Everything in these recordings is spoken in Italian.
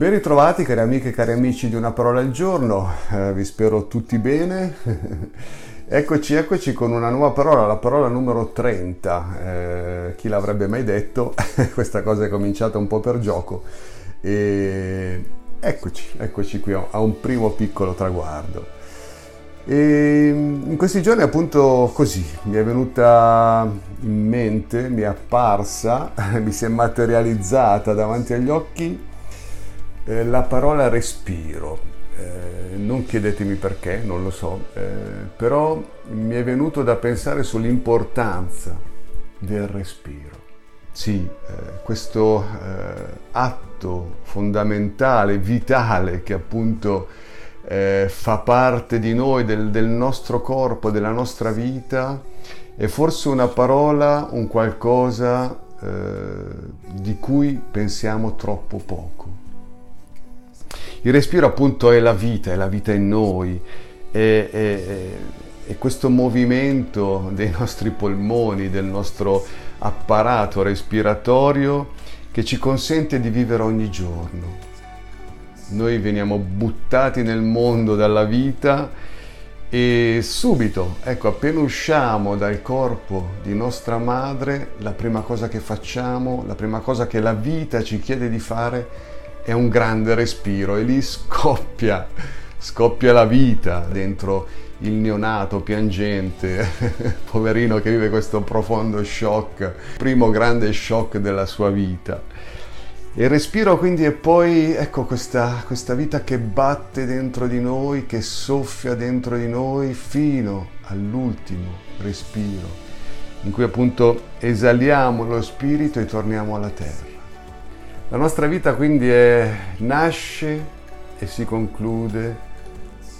Ben ritrovati cari amiche e cari amici di Una Parola al Giorno, Eh, vi spero tutti bene. eccoci, eccoci con una nuova parola, la parola numero 30. Eh, chi l'avrebbe mai detto? Questa cosa è cominciata un po' per gioco. E eccoci, eccoci qui a un primo piccolo traguardo. E in questi giorni appunto così mi è venuta in mente, mi è apparsa, mi si è materializzata davanti agli occhi eh, la parola respiro. Eh, non chiedetemi perché, non lo so, eh, però mi è venuto da pensare sull'importanza del respiro. Sì, eh, questo eh, atto fondamentale, vitale, che appunto eh, fa parte di noi, del, del nostro corpo, della nostra vita, è forse una parola, un qualcosa di cui pensiamo troppo poco. Il respiro appunto è la vita, è la vita in noi, è, è- è questo movimento dei nostri polmoni, del nostro apparato respiratorio che ci consente di vivere ogni giorno. Noi veniamo buttati nel mondo dalla vita e subito, ecco, appena usciamo dal corpo di nostra madre, la prima cosa che facciamo, la prima cosa che la vita ci chiede di fare è un grande respiro e lì scoppia, scoppia la vita dentro il neonato piangente, poverino che vive questo profondo shock, primo grande shock della sua vita. E il respiro quindi è poi, ecco, questa, questa vita che batte dentro di noi, che soffia dentro di noi fino all'ultimo respiro, in cui appunto esaliamo lo spirito e torniamo alla terra. La nostra vita quindi è, nasce e si conclude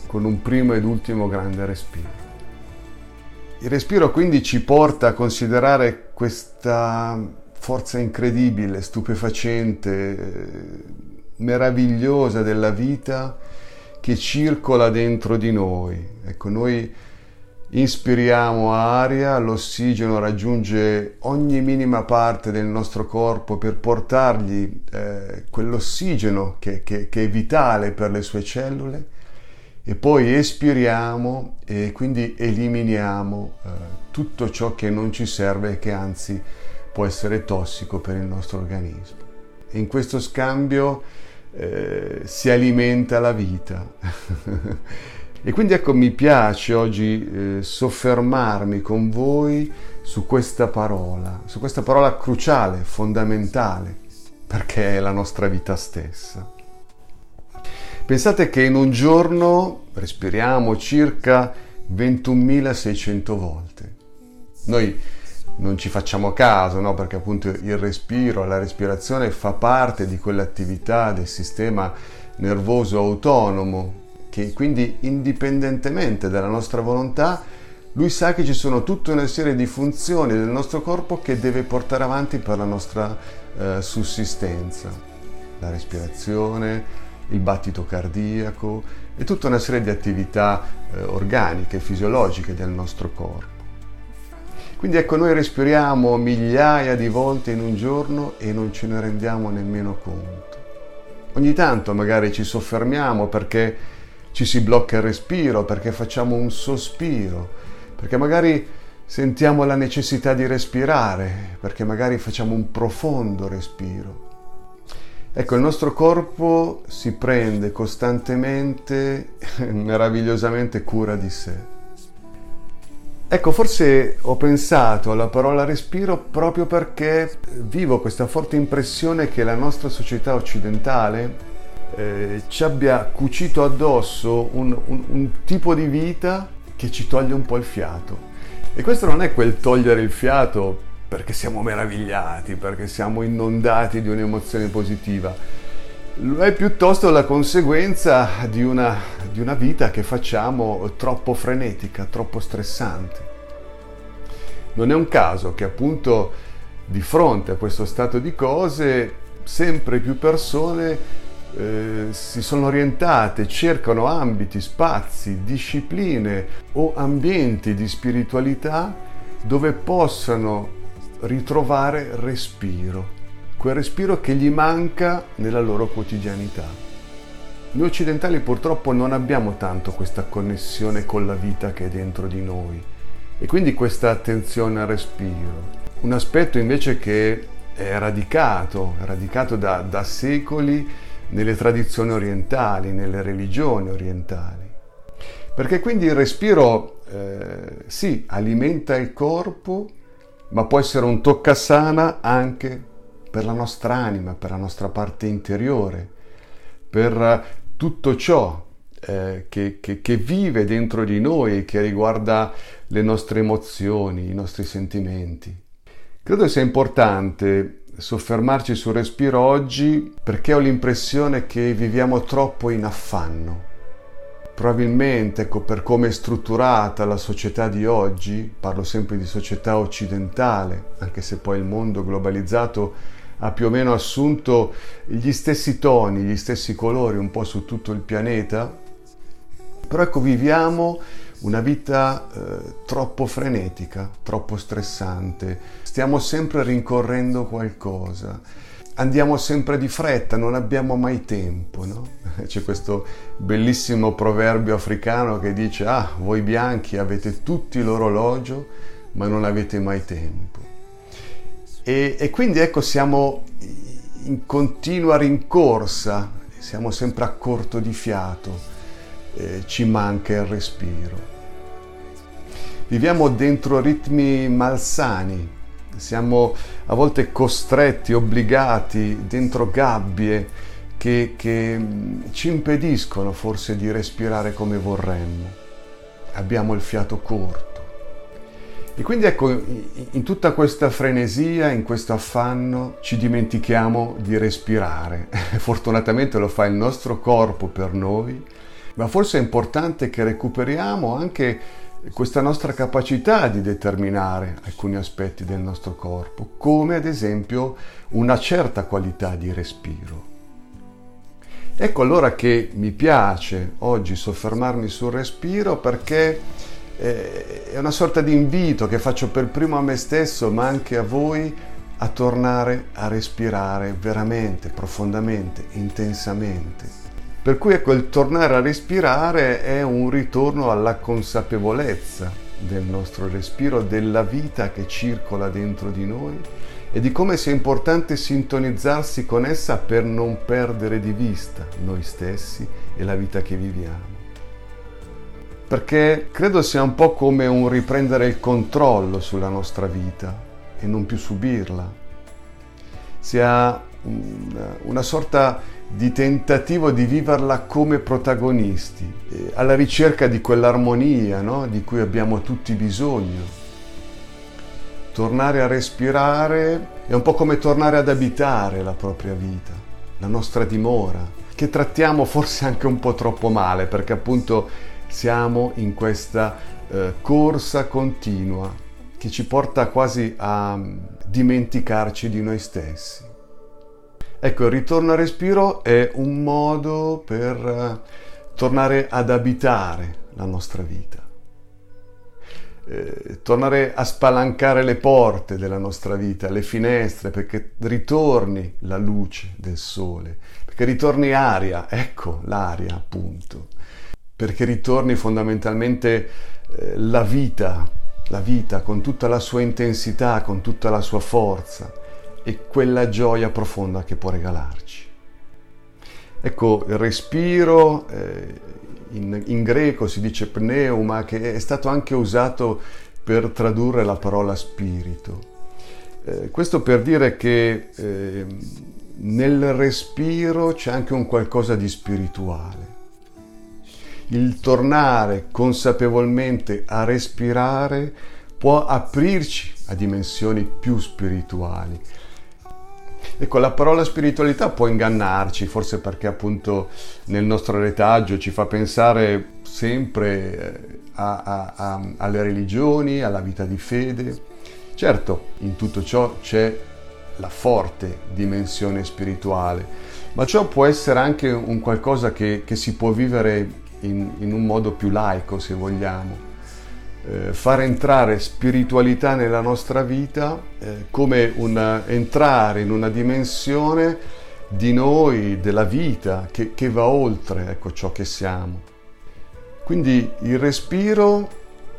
con un primo ed ultimo grande respiro. Il respiro quindi ci porta a considerare questa forza incredibile, stupefacente, meravigliosa della vita che circola dentro di noi. Ecco, noi inspiriamo aria, l'ossigeno raggiunge ogni minima parte del nostro corpo per portargli eh, quell'ossigeno che, che- che è vitale per le sue cellule e poi espiriamo e quindi eliminiamo eh, tutto ciò che non ci serve e che anzi può essere tossico per il nostro organismo. In questo scambio eh, si alimenta la vita. e quindi ecco mi piace oggi eh, soffermarmi con voi su questa parola, su questa parola cruciale, fondamentale, perché è la nostra vita stessa. Pensate che in un giorno respiriamo circa 21.600 volte. Noi non ci facciamo caso, no? perché appunto il respiro, la respirazione fa parte di quell'attività del sistema nervoso autonomo che quindi indipendentemente dalla nostra volontà, lui sa che ci sono tutta una serie di funzioni del nostro corpo che deve portare avanti per la nostra eh, sussistenza. La respirazione, il battito cardiaco e tutta una serie di attività eh, organiche, fisiologiche del nostro corpo. Quindi ecco, noi respiriamo migliaia di volte in un giorno e non ce ne rendiamo nemmeno conto. Ogni tanto magari ci soffermiamo perché ci si blocca il respiro, perché facciamo un sospiro, perché magari sentiamo la necessità di respirare, perché magari facciamo un profondo respiro. Ecco, il nostro corpo si prende costantemente, meravigliosamente cura di sé. Ecco, forse ho pensato alla parola respiro proprio perché vivo questa forte impressione che la nostra società occidentale eh, ci abbia cucito addosso un, un- un tipo di vita che ci toglie un po' il fiato. E questo non è quel togliere il fiato perché siamo meravigliati, perché siamo inondati di un'emozione positiva. Lo è piuttosto la conseguenza di una, di una vita che facciamo troppo frenetica, troppo stressante. Non è un caso che appunto di fronte a questo stato di cose sempre più persone eh, si sono orientate, cercano ambiti, spazi, discipline o ambienti di spiritualità dove possano ritrovare respiro, quel respiro che gli manca nella loro quotidianità. Noi occidentali purtroppo non abbiamo tanto questa connessione con la vita che è dentro di noi e quindi questa attenzione al respiro. Un aspetto invece che è radicato, è radicato da, da secoli nelle tradizioni orientali, nelle religioni orientali. Perché quindi il respiro eh, sì, alimenta il corpo, ma può essere un toccasana anche per la nostra anima, per la nostra parte interiore, per tutto ciò eh, che, che, che vive dentro di noi, che riguarda le nostre emozioni, i nostri sentimenti. Credo sia importante soffermarci sul respiro oggi perché ho l'impressione che viviamo troppo in affanno. Probabilmente, ecco, per come è strutturata la società di oggi, parlo sempre di società occidentale, anche se poi il mondo globalizzato ha più o meno assunto gli stessi toni, gli stessi colori un po' su tutto il pianeta, però ecco, viviamo una vita eh, troppo frenetica, troppo stressante, stiamo sempre rincorrendo qualcosa, andiamo sempre di fretta, non abbiamo mai tempo, no? C'è questo bellissimo proverbio africano che dice, ah, voi bianchi avete tutti l'orologio, ma non avete mai tempo. E, e quindi ecco, siamo in continua rincorsa, siamo sempre a corto di fiato, eh, ci manca il respiro. Viviamo dentro ritmi malsani, siamo a volte costretti, obbligati dentro gabbie che, che mm, ci impediscono forse di respirare come vorremmo. Abbiamo il fiato corto. E quindi ecco, in tutta questa frenesia, in questo affanno, ci dimentichiamo di respirare. Fortunatamente lo fa il nostro corpo per noi, ma forse è importante che recuperiamo anche questa nostra capacità di determinare alcuni aspetti del nostro corpo, come ad esempio una certa qualità di respiro. Ecco allora che mi piace oggi soffermarmi sul respiro perché eh, è una sorta di invito che faccio per primo a me stesso, ma anche a voi, a tornare a respirare veramente, profondamente, intensamente per cui ecco, il tornare a respirare è un ritorno alla consapevolezza del nostro respiro, della vita che circola dentro di noi e di come sia importante sintonizzarsi con essa per non perdere di vista noi stessi e la vita che viviamo. Perché credo sia un po' come un riprendere il controllo sulla nostra vita e non più subirla. Sia una sorta di tentativo di viverla come protagonisti, eh, alla ricerca di quell'armonia no? di cui abbiamo tutti bisogno. Tornare a respirare è un po' come tornare ad abitare la propria vita, la nostra dimora, che trattiamo forse anche un po' troppo male perché appunto siamo in questa eh, corsa continua che ci porta quasi a dimenticarci di noi stessi. Ecco, il ritorno al respiro è un modo per eh, tornare ad abitare la nostra vita, eh, tornare a spalancare le porte della nostra vita, le finestre, perché ritorni la luce del sole, perché ritorni aria, ecco l'aria appunto, perché ritorni fondamentalmente eh, la vita, la vita con tutta la sua intensità, con tutta la sua forza e quella gioia profonda che può regalarci. Ecco, il respiro, eh, in, in, greco si dice pneuma, che è stato anche usato per tradurre la parola spirito. Eh, questo per dire che eh, nel respiro c'è anche un qualcosa di spirituale. Il tornare consapevolmente a respirare può aprirci a dimensioni più spirituali, Ecco, la parola spiritualità può ingannarci, forse perché appunto nel nostro retaggio ci fa pensare sempre eh, a, a, a, alle religioni, alla vita di fede. Certo, in tutto ciò c'è la forte dimensione spirituale, ma ciò può essere anche un qualcosa che, che si può vivere in, in, un modo più laico, se vogliamo. Eh, far entrare spiritualità nella nostra vita eh, come una, entrare in una dimensione di noi, della vita, che, che va oltre ecco, ciò che siamo. Quindi il respiro,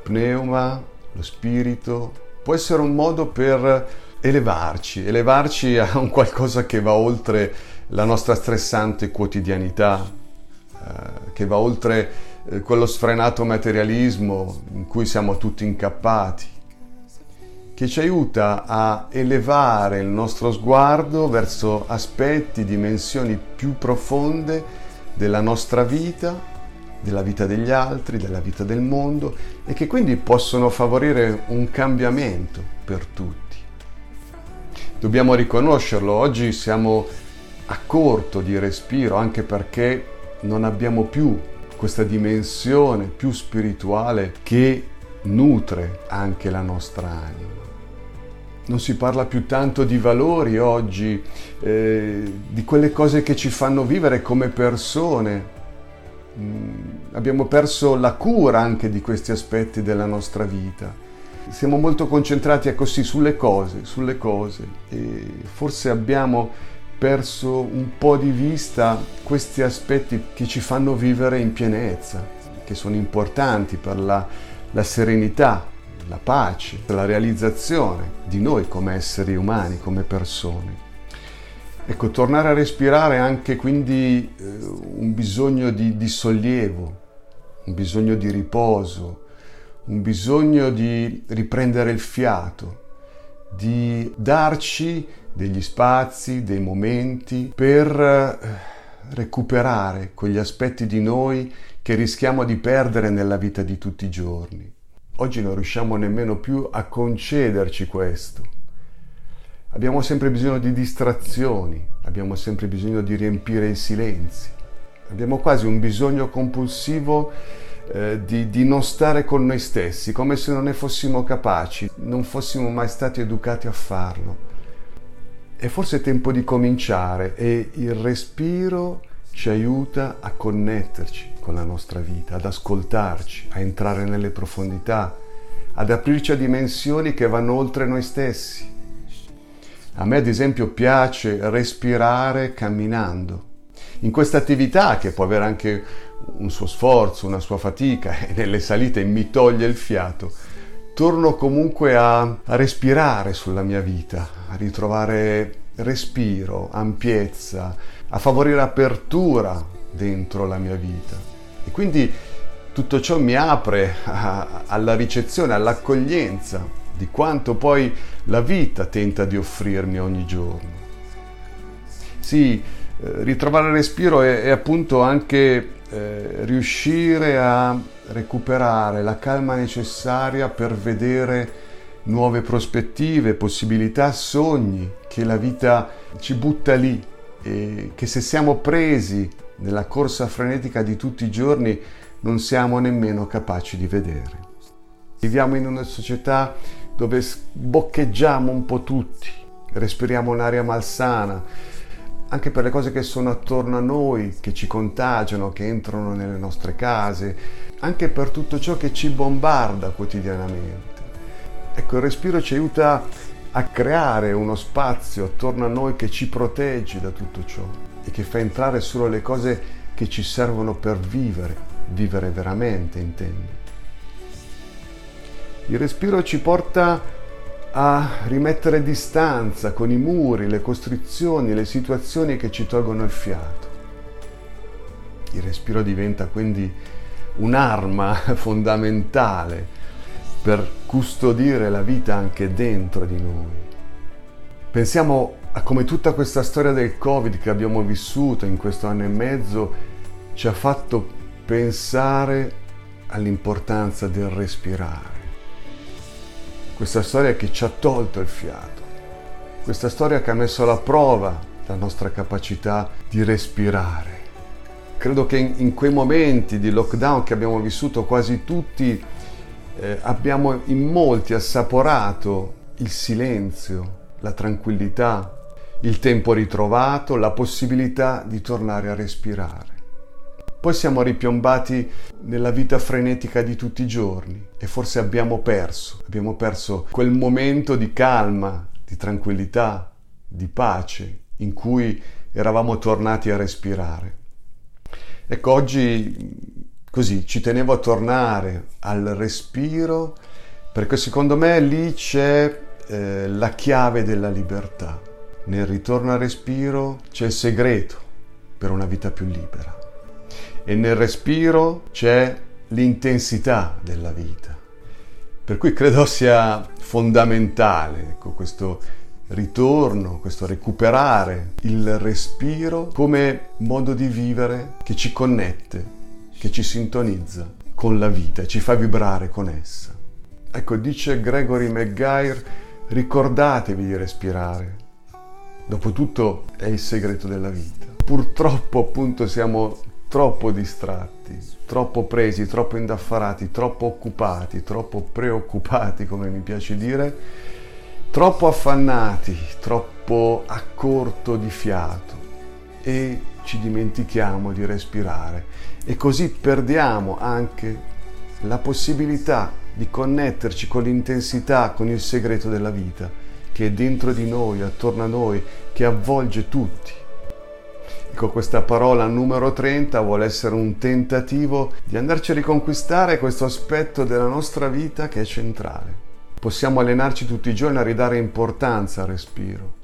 pneuma, lo spirito, può essere un modo per elevarci, elevarci a un qualcosa che va oltre la nostra stressante quotidianità, eh, che va oltre quello sfrenato materialismo in cui siamo tutti incappati, che ci aiuta a elevare il nostro sguardo verso aspetti, dimensioni più profonde della nostra vita, della vita degli altri, della vita del mondo e che quindi possono favorire un cambiamento per tutti. Dobbiamo riconoscerlo, oggi siamo a corto di respiro anche perché non abbiamo più questa dimensione più spirituale che nutre anche la nostra anima. Non si parla più tanto di valori oggi, eh, di quelle cose che ci fanno vivere come persone. Mm, abbiamo perso la cura anche di questi aspetti della nostra vita siamo molto concentrati così sulle cose, sulle cose e forse abbiamo perso un po' di vista questi aspetti che ci fanno vivere in pienezza, che sono importanti per la, la serenità, la pace, la realizzazione di noi come esseri umani, come persone. Ecco, tornare a respirare è anche quindi eh, un bisogno di, di sollievo, un bisogno di riposo, un bisogno di riprendere il fiato, di darci degli spazi, dei momenti per eh, recuperare quegli aspetti di noi che rischiamo di perdere nella vita di tutti i giorni. Oggi non riusciamo nemmeno più a concederci questo. Abbiamo sempre bisogno di distrazioni, abbiamo sempre bisogno di riempire i silenzi. Abbiamo quasi un bisogno compulsivo eh, di, di, non stare con noi stessi, come se non ne fossimo capaci, non fossimo mai stati educati a farlo. E forse è tempo di cominciare e il respiro ci aiuta a connetterci con la nostra vita, ad ascoltarci, a entrare nelle profondità, ad aprirci a dimensioni che vanno oltre noi stessi. A me ad esempio piace respirare camminando. In questa attività che può avere anche un suo sforzo, una sua fatica e nelle salite mi toglie il fiato, torno comunque a, a respirare sulla mia vita, a ritrovare respiro, ampiezza, a favorire apertura dentro la mia vita. E quindi tutto ciò mi apre a, alla ricezione, all'accoglienza di quanto poi la vita tenta di offrirmi ogni giorno. Sì, eh, ritrovare respiro è, è appunto anche eh, riuscire a recuperare la calma necessaria per vedere nuove prospettive, possibilità, sogni che la vita ci butta lì e che se siamo presi nella corsa frenetica di tutti i giorni non siamo nemmeno capaci di vedere. Viviamo in una società dove boccheggiamo un po' tutti, respiriamo un'aria malsana, anche per le cose che sono attorno a noi, che ci contagiano, che entrano nelle nostre case, anche per tutto ciò che ci bombarda quotidianamente. Ecco, il respiro ci aiuta a creare uno spazio attorno a noi che ci protegge da tutto ciò e che fa entrare solo le cose che ci servono per vivere, vivere veramente intendo. Il respiro ci porta a rimettere distanza con i muri, le costrizioni, le situazioni che ci tolgono il fiato. Il respiro diventa quindi un'arma fondamentale per custodire la vita anche dentro di noi. Pensiamo a come tutta questa storia del Covid che abbiamo vissuto in questo anno e mezzo ci ha fatto pensare all'importanza del respirare questa storia che ci ha tolto il fiato, questa storia che ha messo alla prova la nostra capacità di respirare. Credo che in, quei momenti di lockdown che abbiamo vissuto quasi tutti, eh, abbiamo in molti assaporato il silenzio, la tranquillità, il tempo ritrovato, la possibilità di tornare a respirare. Poi siamo ripiombati nella vita frenetica di tutti i giorni e forse abbiamo perso, abbiamo perso quel momento di calma, di tranquillità, di pace in cui eravamo tornati a respirare. Ecco, oggi così ci tenevo a tornare al respiro perché secondo me lì c'è eh, la chiave della libertà. Nel ritorno al respiro c'è il segreto per una vita più libera e nel respiro c'è l'intensità della vita. Per cui credo sia fondamentale ecco, questo ritorno, questo recuperare il respiro come modo di vivere che ci connette, che ci sintonizza con la vita ci fa vibrare con essa. Ecco, dice Gregory Maguire, ricordatevi di respirare. Dopotutto è il segreto della vita. Purtroppo appunto siamo troppo distratti, troppo presi, troppo indaffarati, troppo occupati, troppo preoccupati, come mi piace dire, troppo affannati, troppo a corto di fiato. E ci dimentichiamo di respirare. E così perdiamo anche la possibilità di connetterci con l'intensità, con il segreto della vita che è dentro di noi, attorno a noi, che avvolge tutti Ecco, questa parola numero 30 vuole essere un tentativo di andarci a riconquistare questo aspetto della nostra vita che è centrale. Possiamo allenarci tutti i giorni a ridare importanza al respiro.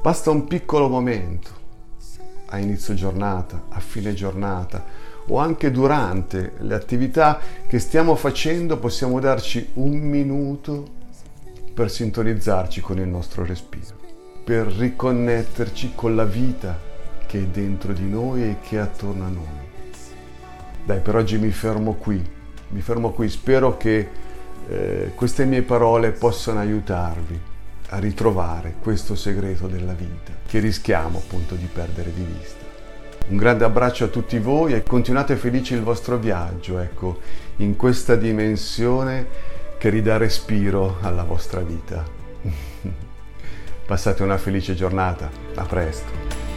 Basta un piccolo momento, a inizio giornata, a fine giornata o anche durante le attività che stiamo facendo possiamo darci un minuto per sintonizzarci con il nostro respiro, per riconnetterci con la vita che è dentro di noi e che è attorno a noi. Dai, per oggi mi fermo qui, mi fermo qui, spero che eh, queste mie parole possano aiutarvi a ritrovare questo segreto della vita che rischiamo appunto di perdere di vista. Un grande abbraccio a tutti voi e continuate felici il vostro viaggio, ecco, in questa dimensione che ridà respiro alla vostra vita. Passate una felice giornata, a presto.